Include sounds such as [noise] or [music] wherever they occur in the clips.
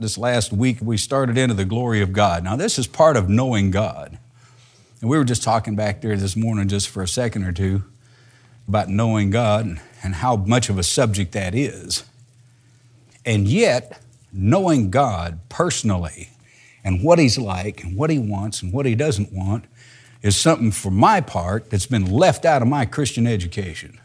This last week, we started into the glory of God. Now, this is part of knowing God. And we were just talking back there this morning, just for a second or two, about knowing God and how much of a subject that is. And yet, knowing God personally and what He's like and what He wants and what He doesn't want is something, for my part, that's been left out of my Christian education.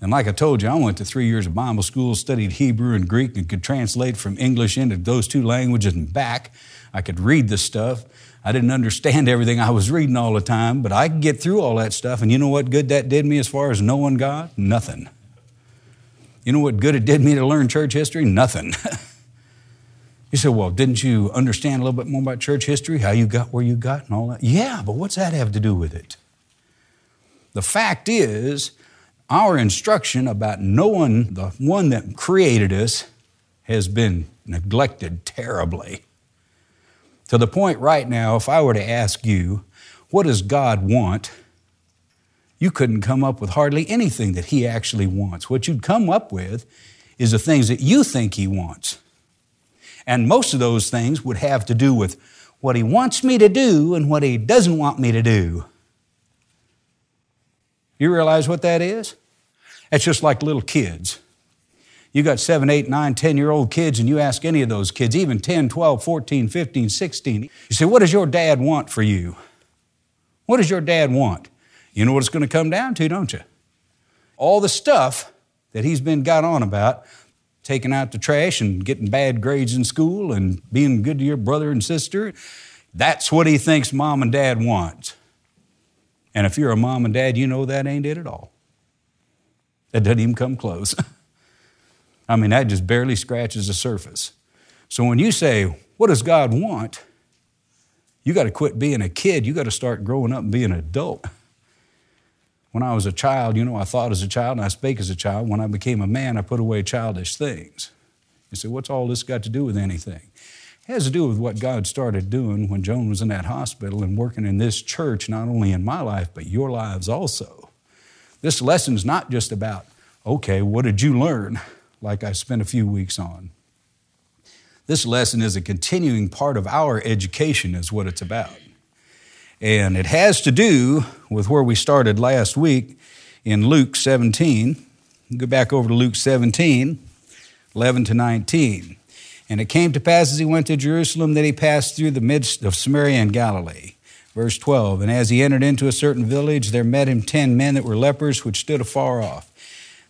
And like I told you, I went to three years of Bible school, studied Hebrew and Greek, and could translate from English into those two languages and back. I could read this stuff. I didn't understand [laughs] everything I was reading all the time, but I could get through all that stuff. And you know what good that did me as far as knowing God? Nothing. You know what good it did me to learn church history? Nothing. [laughs] you said, well, didn't you understand a little bit more about church history, how you got where you got and all that? Yeah, but what's that have to do with it? The fact is, our instruction about knowing the one that created us has been neglected terribly. To the point right now, if I were to ask you, what does God want? You couldn't come up with hardly anything that He actually wants. What you'd come up with is the things that you think He wants. And most of those things would have to do with what He wants me to do and what He doesn't want me to do. You realize what that is? It's just like little kids. You got seven, eight, nine, 10 year old kids, and you ask any of those kids, even 10, 12, 14, 15, 16, you say, What does your dad want for you? What does your dad want? You know what it's going to come down to, don't you? All the stuff that he's been got on about, taking out the trash and getting bad grades in school and being good to your brother and sister, that's what he thinks mom and dad want. And if you're a mom and dad, you know that ain't it at all. That doesn't even come close. [laughs] I mean, that just barely scratches the surface. So when you say, What does God want? You got to quit being a kid. You got to start growing up and being an adult. When I was a child, you know, I thought as a child and I spake as a child. When I became a man, I put away childish things. You say, What's all this got to do with anything? It has to do with what God started doing when Joan was in that hospital and working in this church, not only in my life, but your lives also. This lesson is not just about, okay, what did you learn, like I spent a few weeks on. This lesson is a continuing part of our education, is what it's about. And it has to do with where we started last week in Luke 17. Go back over to Luke 17, 11 to 19. And it came to pass as he went to Jerusalem that he passed through the midst of Samaria and Galilee. Verse 12 And as he entered into a certain village, there met him ten men that were lepers, which stood afar off.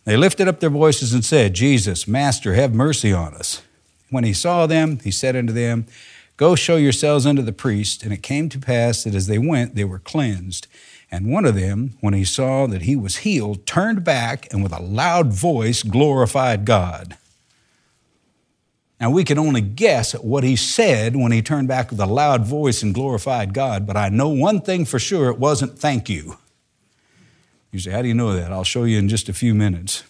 They lifted up their voices and said, Jesus, Master, have mercy on us. When he saw them, he said unto them, Go show yourselves unto the priest. And it came to pass that as they went, they were cleansed. And one of them, when he saw that he was healed, turned back and with a loud voice glorified God. Now, we can only guess at what he said when he turned back with a loud voice and glorified God, but I know one thing for sure it wasn't thank you. You say, How do you know that? I'll show you in just a few minutes.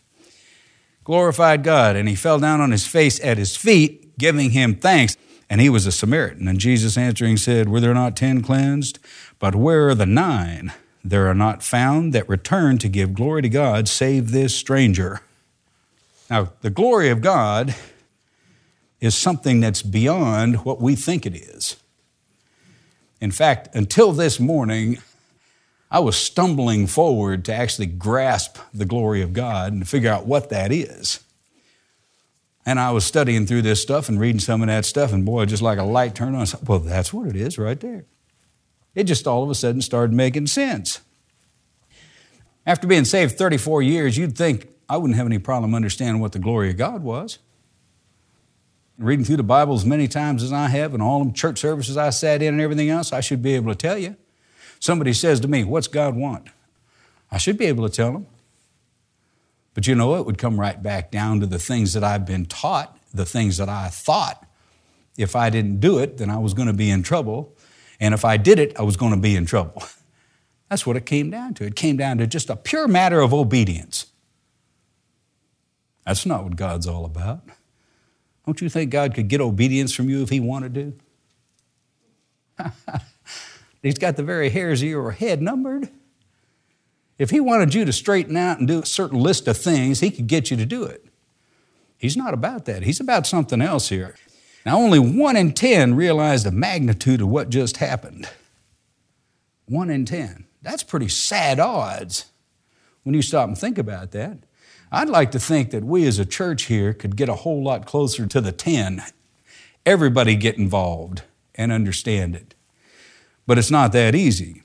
Glorified God, and he fell down on his face at his feet, giving him thanks. And he was a Samaritan. And Jesus answering said, Were there not ten cleansed? But where are the nine? There are not found that return to give glory to God, save this stranger. Now, the glory of God is something that's beyond what we think it is. In fact, until this morning, I was stumbling forward to actually grasp the glory of God and figure out what that is. And I was studying through this stuff and reading some of that stuff, and boy, just like a light turned on, said, well, that's what it is right there. It just all of a sudden started making sense. After being saved 34 years, you'd think I wouldn't have any problem understanding what the glory of God was reading through the Bible as many times as I have and all them church services I sat in and everything else, I should be able to tell you. Somebody says to me, What's God want? I should be able to tell them. But you know, it would come right back down to the things that I've been taught, the things that I thought. If I didn't do it, then I was going to be in trouble. And if I did it, I was going to be in trouble. [laughs] That's what it came down to. It came down to just a pure matter of obedience. That's not what God's all about. Don't you think God could get obedience from you if He wanted to? [laughs] He's got the very hairs of your head numbered. If He wanted you to straighten out and do a certain list of things, He could get you to do it. He's not about that. He's about something else here. Now, only one in 10 realize the magnitude of what just happened. One in 10. That's pretty sad odds when you stop and think about that. I'd like to think that we as a church here could get a whole lot closer to the 10. Everybody get involved and understand it. But it's not that easy.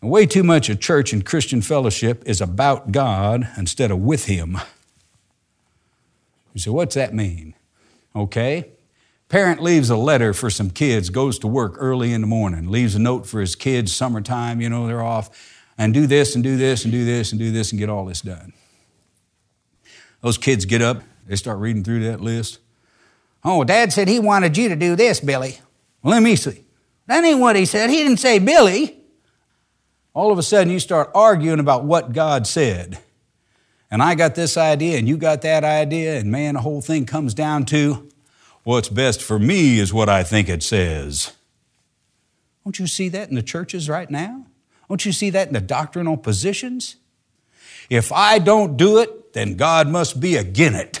Way too much of church and Christian fellowship is about God instead of with Him. You say, what's that mean? Okay. Parent leaves a letter for some kids, goes to work early in the morning, leaves a note for his kids, summertime, you know, they're off, and do this and do this and do this and do this and get all this done. Those kids get up, they start reading through that list. Oh, Dad said he wanted you to do this, Billy. Well, let me see. That ain't what he said. He didn't say Billy. All of a sudden, you start arguing about what God said. And I got this idea, and you got that idea, and man, the whole thing comes down to what's best for me is what I think it says. Don't you see that in the churches right now? Don't you see that in the doctrinal positions? If I don't do it, then God must be again it.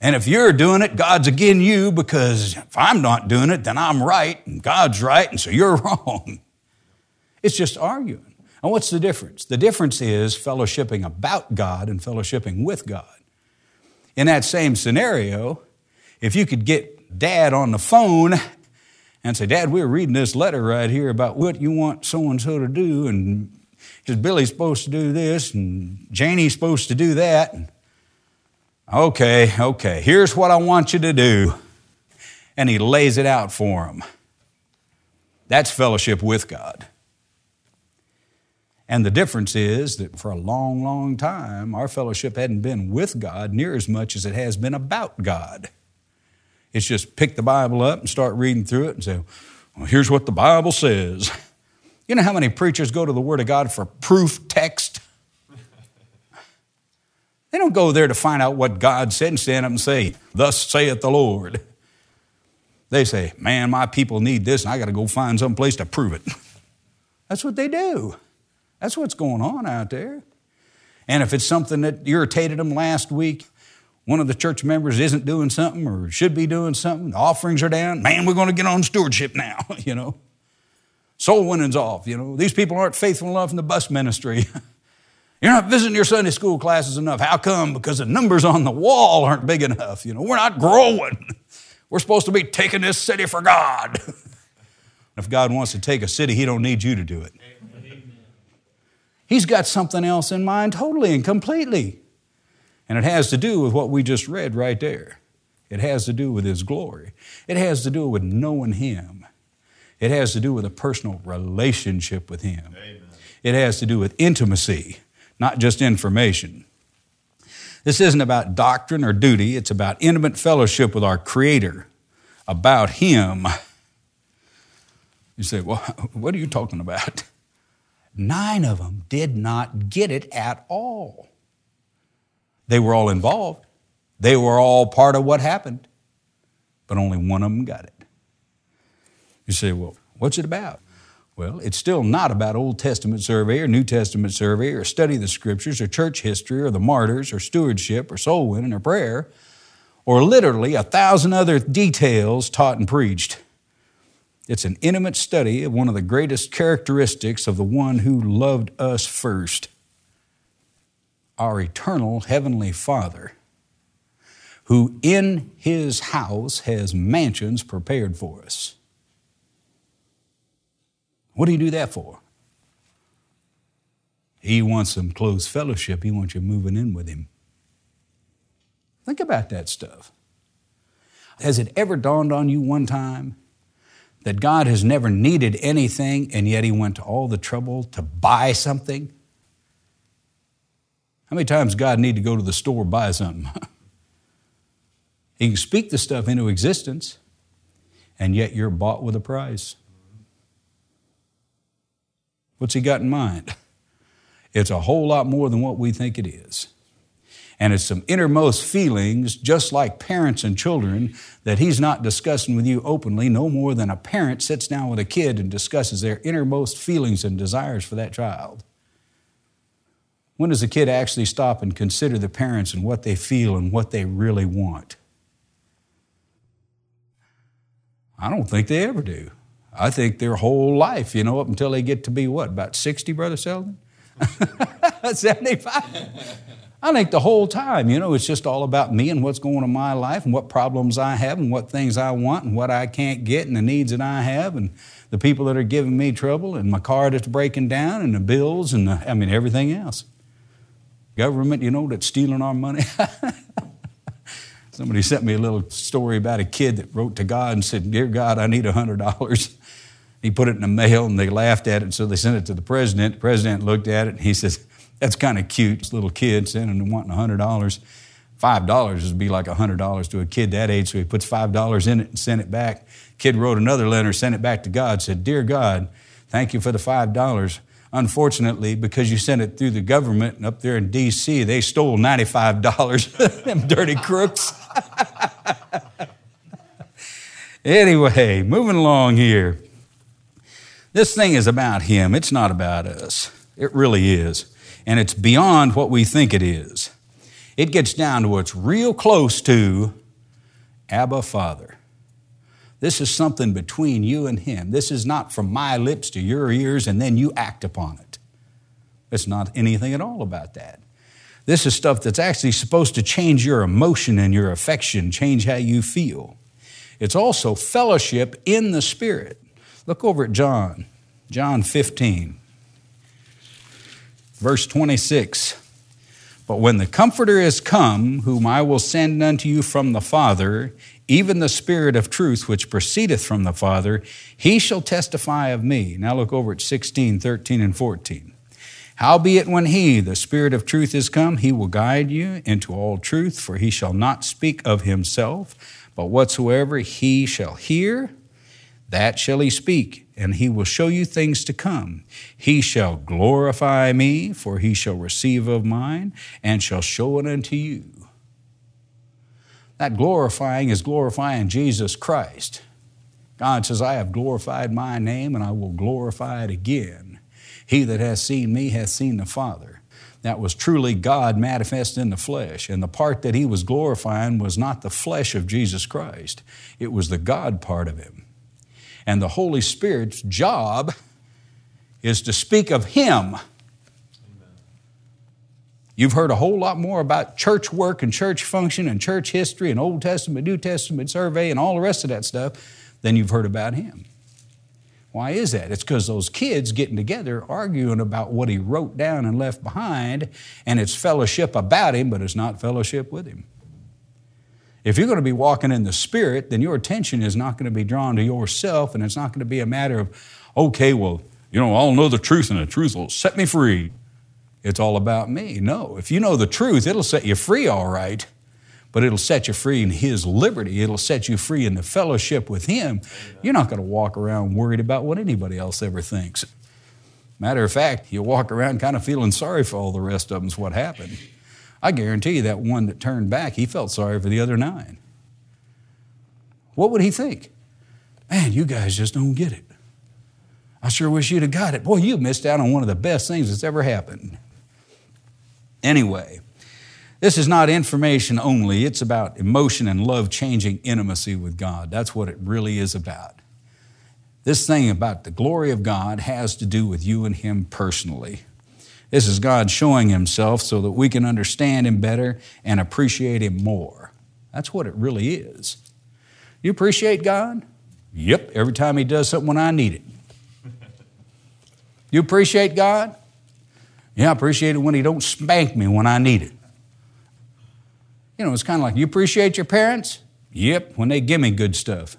And if you're doing it, God's again you because if I'm not doing it, then I'm right and God's right and so you're [laughs] wrong. It's just arguing. And what's the difference? The difference is fellowshipping about God and fellowshipping with God. In that same scenario, if you could get dad on the phone and say, Dad, we're reading this letter right here about what you want so and so to do, and because Billy's supposed to do this and Janie's supposed to do that. Okay, okay, here's what I want you to do. And he lays it out for him. That's fellowship with God. And the difference is that for a long, long time, our fellowship hadn't been with God near as much as it has been about God. It's just pick the Bible up and start reading through it and say, well, here's what the Bible says. [laughs] You know how many preachers go to the Word of God for proof text? They don't go there to find out what God said and stand up and say, Thus saith the Lord. They say, Man, my people need this, and I got to go find some place to prove it. That's what they do. That's what's going on out there. And if it's something that irritated them last week, one of the church members isn't doing something or should be doing something, the offerings are down, man, we're going to get on stewardship now, [laughs] you know. Soul winning's off. You know, these people aren't faithful enough in the bus ministry. [laughs] You're not visiting your Sunday school classes enough. How come? Because the numbers on the wall aren't big enough. You know, we're not growing. [laughs] We're supposed to be taking this city for God. [laughs] if God wants to take a city, He don't need you to do it. He's got something else in mind totally and completely. And it has to do with what we just read right there. It has to do with His glory. It has to do with knowing Him. It has to do with a personal relationship with Him. Amen. It has to do with intimacy, not just information. This isn't about doctrine or duty, it's about intimate fellowship with our Creator, about Him. You say, well, [laughs] what are you talking about? Nine of them did not get it at all. They were all involved, they were all part of what happened, but only one of them got it. You say, well, what's it about? Well, it's still not about Old Testament survey or New Testament survey or study of the scriptures or church history or the martyrs or stewardship or soul winning or prayer or literally a thousand other details taught and preached. It's an intimate study of one of the greatest characteristics of the one who loved us first our eternal Heavenly Father, who in His house has mansions prepared for us. What do you do that for? He wants some close fellowship. He wants you moving in with Him. Think about that stuff. Has it ever dawned on you one time that God has never needed anything and yet He went to all the trouble to buy something? How many times God need to go to the store buy something? [laughs] he can speak the stuff into existence, and yet you're bought with a price. What's he got in mind? It's a whole lot more than what we think it is. And it's some innermost feelings, just like parents and children, that he's not discussing with you openly, no more than a parent sits down with a kid and discusses their innermost feelings and desires for that child. When does a kid actually stop and consider the parents and what they feel and what they really want? I don't think they ever do. I think their whole life, you know, up until they get to be what, about 60, Brother Selden? [laughs] 75? I think the whole time, you know, it's just all about me and what's going on in my life and what problems I have and what things I want and what I can't get and the needs that I have and the people that are giving me trouble and my car that's breaking down and the bills and the, I mean, everything else. Government, you know, that's stealing our money. [laughs] Somebody sent me a little story about a kid that wrote to God and said, Dear God, I need $100. [laughs] He put it in the mail and they laughed at it, so they sent it to the president. The president looked at it and he says, That's kind of cute. This little kid sending and wanting $100. $5 would be like $100 to a kid that age, so he puts $5 in it and sent it back. Kid wrote another letter, sent it back to God, said, Dear God, thank you for the $5. Unfortunately, because you sent it through the government and up there in D.C., they stole $95. [laughs] Them dirty crooks. [laughs] anyway, moving along here. This thing is about Him, it's not about us. It really is. And it's beyond what we think it is. It gets down to what's real close to Abba Father. This is something between you and Him. This is not from my lips to your ears and then you act upon it. It's not anything at all about that. This is stuff that's actually supposed to change your emotion and your affection, change how you feel. It's also fellowship in the Spirit. Look over at John, John 15, verse 26. But when the Comforter is come, whom I will send unto you from the Father, even the Spirit of truth, which proceedeth from the Father, he shall testify of me. Now look over at 16, 13, and 14. Howbeit, when he, the Spirit of truth, is come, he will guide you into all truth, for he shall not speak of himself, but whatsoever he shall hear, that shall he speak, and he will show you things to come. He shall glorify me, for he shall receive of mine, and shall show it unto you. That glorifying is glorifying Jesus Christ. God says, I have glorified my name, and I will glorify it again. He that has seen me hath seen the Father. That was truly God manifest in the flesh. And the part that he was glorifying was not the flesh of Jesus Christ, it was the God part of him. And the Holy Spirit's job is to speak of Him. You've heard a whole lot more about church work and church function and church history and Old Testament, New Testament survey and all the rest of that stuff than you've heard about Him. Why is that? It's because those kids getting together arguing about what he wrote down and left behind, and it's fellowship about him, but it's not fellowship with him. If you're going to be walking in the Spirit, then your attention is not going to be drawn to yourself, and it's not going to be a matter of, okay, well, you know, I'll know the truth, and the truth will set me free. It's all about me. No, if you know the truth, it'll set you free, all right, but it'll set you free in His liberty. It'll set you free in the fellowship with Him. You're not going to walk around worried about what anybody else ever thinks. Matter of fact, you walk around kind of feeling sorry for all the rest of them's what happened. I guarantee you that one that turned back, he felt sorry for the other nine. What would he think? Man, you guys just don't get it. I sure wish you'd have got it. Boy, you missed out on one of the best things that's ever happened. Anyway, this is not information only, it's about emotion and love changing intimacy with God. That's what it really is about. This thing about the glory of God has to do with you and Him personally. This is God showing Himself so that we can understand Him better and appreciate Him more. That's what it really is. You appreciate God? Yep, every time He does something when I need it. You appreciate God? Yeah, I appreciate it when He don't spank me when I need it. You know, it's kind of like you appreciate your parents? Yep, when they give me good stuff.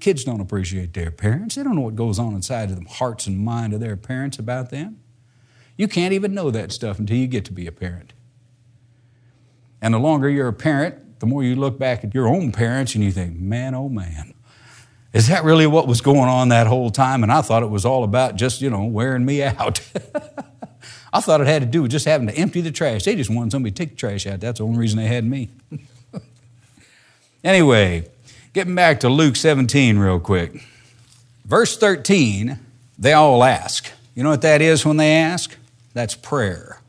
Kids don't appreciate their parents. They don't know what goes on inside of the hearts and mind of their parents about them. You can't even know that stuff until you get to be a parent. And the longer you're a parent, the more you look back at your own parents and you think, man, oh man, is that really what was going on that whole time? And I thought it was all about just, you know, wearing me [laughs] out. I thought it had to do with just having to empty the trash. They just wanted somebody to take the trash out. That's the only reason they had me. [laughs] anyway, Getting back to Luke 17 real quick. Verse 13, they all ask. You know what that is when they ask? That's prayer.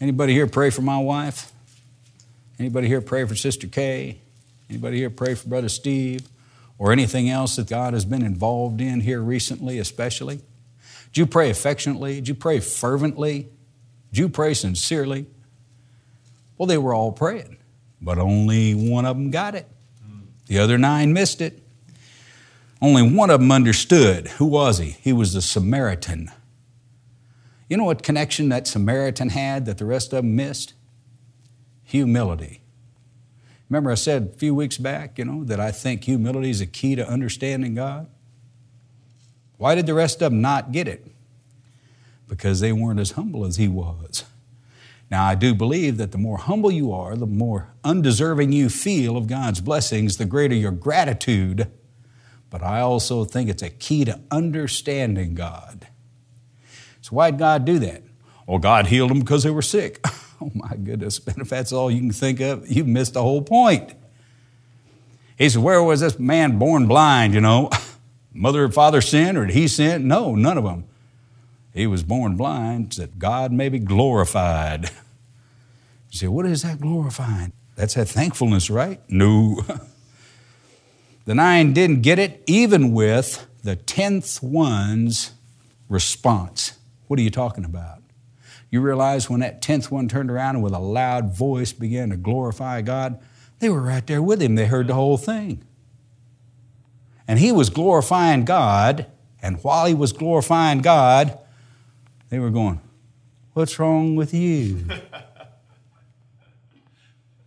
Anybody here pray for my wife? Anybody here pray for Sister Kay? Anybody here pray for Brother Steve? Or anything else that God has been involved in here recently, especially? Did you pray affectionately? Did you pray fervently? Did you pray sincerely? Well, they were all praying, but only one of them got it. The other nine missed it. Only one of them understood. Who was he? He was the Samaritan. You know what connection that Samaritan had that the rest of them missed? Humility. Remember, I said a few weeks back, you know, that I think humility is a key to understanding God? Why did the rest of them not get it? Because they weren't as humble as he was. Now, I do believe that the more humble you are, the more undeserving you feel of God's blessings, the greater your gratitude. But I also think it's a key to understanding God. So, why did God do that? Well, God healed them because they were sick. [laughs] oh, my goodness. If that's all you can think of, you've missed the whole point. He said, Where was this man born blind, you know? [laughs] Mother and father sin, or did he sin? No, none of them. He was born blind that God may be glorified. [laughs] You say, What is that glorifying? That's that thankfulness, right? No. [laughs] the nine didn't get it, even with the tenth one's response. What are you talking about? You realize when that tenth one turned around and with a loud voice began to glorify God, they were right there with him. They heard the whole thing. And he was glorifying God, and while he was glorifying God, they were going, What's wrong with you? [laughs]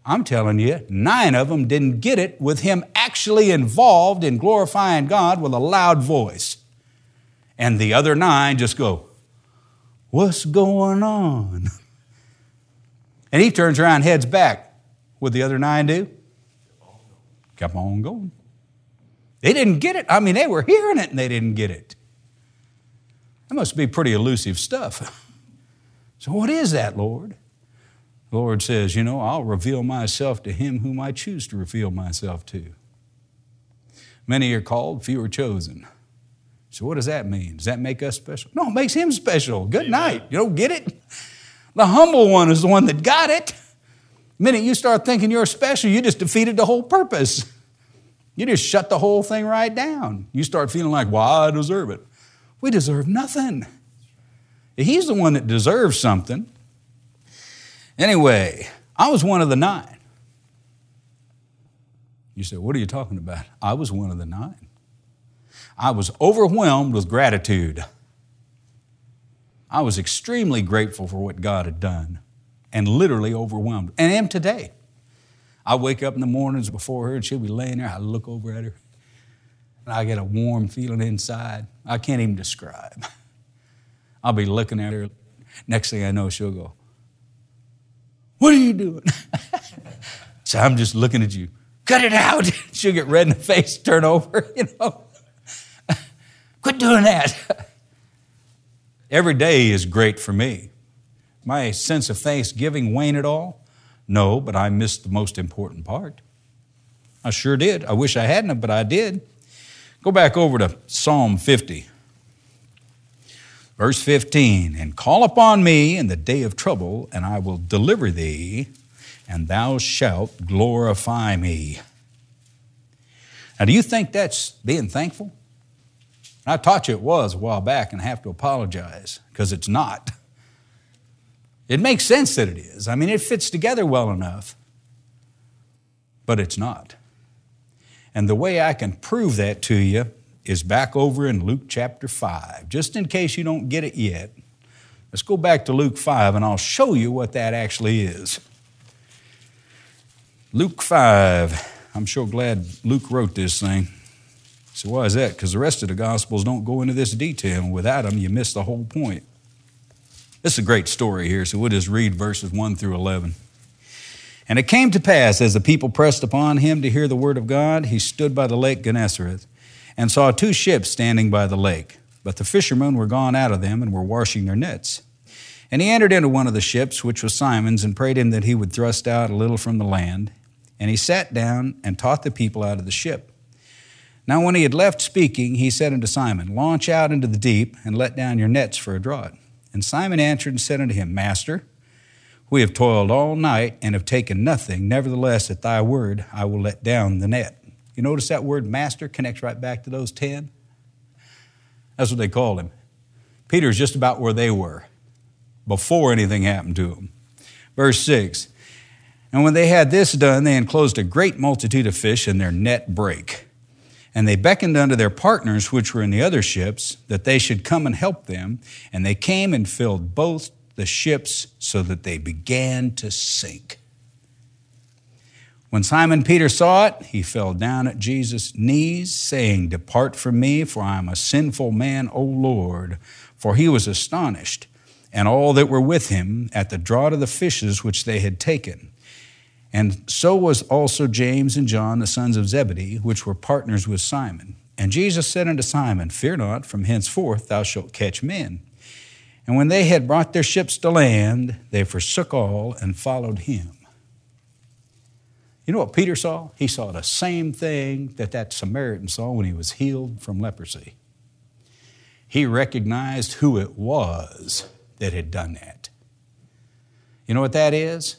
I'm telling you, nine of them didn't get it with him actually involved in glorifying God with a loud voice. And the other nine just go, What's going on? [laughs] And he turns around, heads back. What the other nine do? Kept on going. They didn't get it. I mean, they were hearing it and they didn't get it. That must be pretty elusive stuff. [laughs] So, what is that, Lord? The Lord says, You know, I'll reveal myself to him whom I choose to reveal myself to. Many are called, few are chosen. So, what does that mean? Does that make us special? No, it makes him special. Good Amen. night. You don't get it? The humble one is the one that got it. The minute you start thinking you're special, you just defeated the whole purpose. You just shut the whole thing right down. You start feeling like, well, I deserve it. We deserve nothing. He's the one that deserves something. Anyway, I was one of the nine. You say, What are you talking about? I was one of the nine. I was overwhelmed with gratitude. I was extremely grateful for what God had done and literally overwhelmed, and am today. I wake up in the mornings before her and she'll be laying there. I look over at her and I get a warm feeling inside. I can't even describe. I'll be looking at her. Next thing I know, she'll go, What are you doing? [laughs] so I'm just looking at you. Cut it out. [laughs] she'll get red in the face, turn over, [laughs] you know. Quit doing that. Every day is great for me. My sense of thanksgiving wane at all? No, but I missed the most important part. I sure did. I wish I hadn't, but I did. Go back over to Psalm 50, verse 15. And call upon me in the day of trouble, and I will deliver thee, and thou shalt glorify me. Now, do you think that's being thankful? I taught you it was a while back and I have to apologize because it's not. [laughs] It makes sense that it is. I mean, it fits together well enough, but it's not. And the way I can prove that to you is back over in Luke chapter 5. Just in case you don't get it yet, let's go back to Luke 5 and I'll show you what that actually is. Luke 5. I'm sure glad Luke wrote this thing. So, why is that? Because the rest of the Gospels don't go into this detail, without them, you miss the whole point. This is a great story here, so we'll just read verses 1 through 11. And it came to pass, as the people pressed upon him to hear the word of God, he stood by the lake Gennesareth and saw two ships standing by the lake. But the fishermen were gone out of them and were washing their nets. And he entered into one of the ships, which was Simon's, and prayed him that he would thrust out a little from the land. And he sat down and taught the people out of the ship. Now, when he had left speaking, he said unto Simon, Launch out into the deep and let down your nets for a draught. And Simon answered and said unto him, Master, we have toiled all night and have taken nothing. Nevertheless, at thy word, I will let down the net. You notice that word master connects right back to those 10? That's what they called him. Peter's just about where they were before anything happened to him. Verse 6 And when they had this done, they enclosed a great multitude of fish, and their net brake. And they beckoned unto their partners, which were in the other ships, that they should come and help them. And they came and filled both the ships so that they began to sink. When Simon Peter saw it, he fell down at Jesus' knees, saying, Depart from me, for I am a sinful man, O Lord. For he was astonished, and all that were with him, at the draught of the fishes which they had taken. And so was also James and John, the sons of Zebedee, which were partners with Simon. And Jesus said unto Simon, Fear not, from henceforth thou shalt catch men. And when they had brought their ships to land, they forsook all and followed him. You know what Peter saw? He saw the same thing that that Samaritan saw when he was healed from leprosy. He recognized who it was that had done that. You know what that is?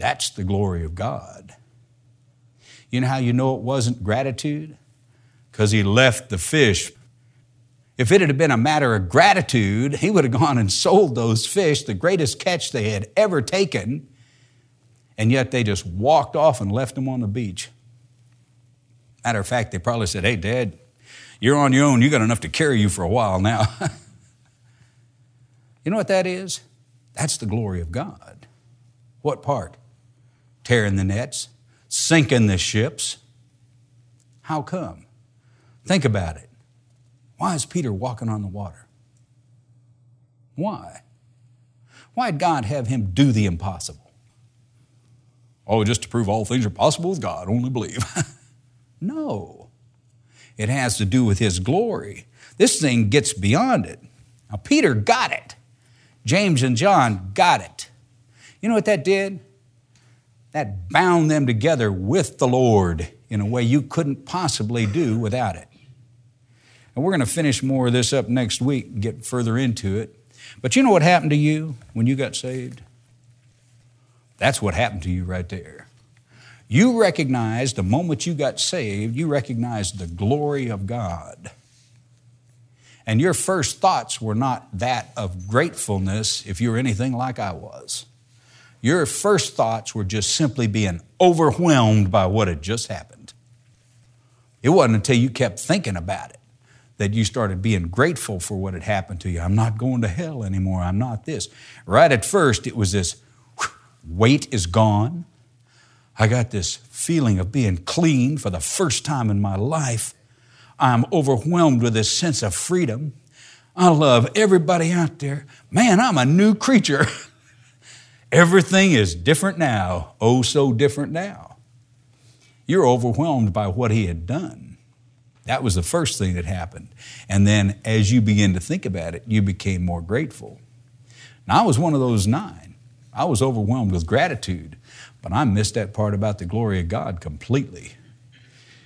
That's the glory of God. You know how you know it wasn't gratitude? Because he left the fish. If it had been a matter of gratitude, he would have gone and sold those fish, the greatest catch they had ever taken, and yet they just walked off and left them on the beach. Matter of fact, they probably said, Hey, Dad, you're on your own. You got enough to carry you for a while now. [laughs] you know what that is? That's the glory of God. What part? Tearing the nets, sinking the ships. How come? Think about it. Why is Peter walking on the water? Why? Why did God have him do the impossible? Oh, just to prove all things are possible with God, only believe. [laughs] no. It has to do with His glory. This thing gets beyond it. Now, Peter got it. James and John got it. You know what that did? That bound them together with the Lord in a way you couldn't possibly do without it. And we're going to finish more of this up next week get further into it. But you know what happened to you when you got saved? That's what happened to you right there. You recognized the moment you got saved, you recognized the glory of God. And your first thoughts were not that of gratefulness if you were anything like I was. Your first thoughts were just simply being overwhelmed by what had just happened. It wasn't until you kept thinking about it that you started being grateful for what had happened to you. I'm not going to hell anymore. I'm not this. Right at first, it was this weight is gone. I got this feeling of being clean for the first time in my life. I'm overwhelmed with this sense of freedom. I love everybody out there. Man, I'm a new creature. [laughs] Everything is different now. Oh, so different now. You're overwhelmed by what he had done. That was the first thing that happened. And then as you begin to think about it, you became more grateful. Now, I was one of those nine. I was overwhelmed with gratitude, but I missed that part about the glory of God completely.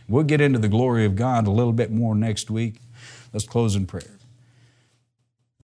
We'll get into the glory of God a little bit more next week. Let's close in prayer.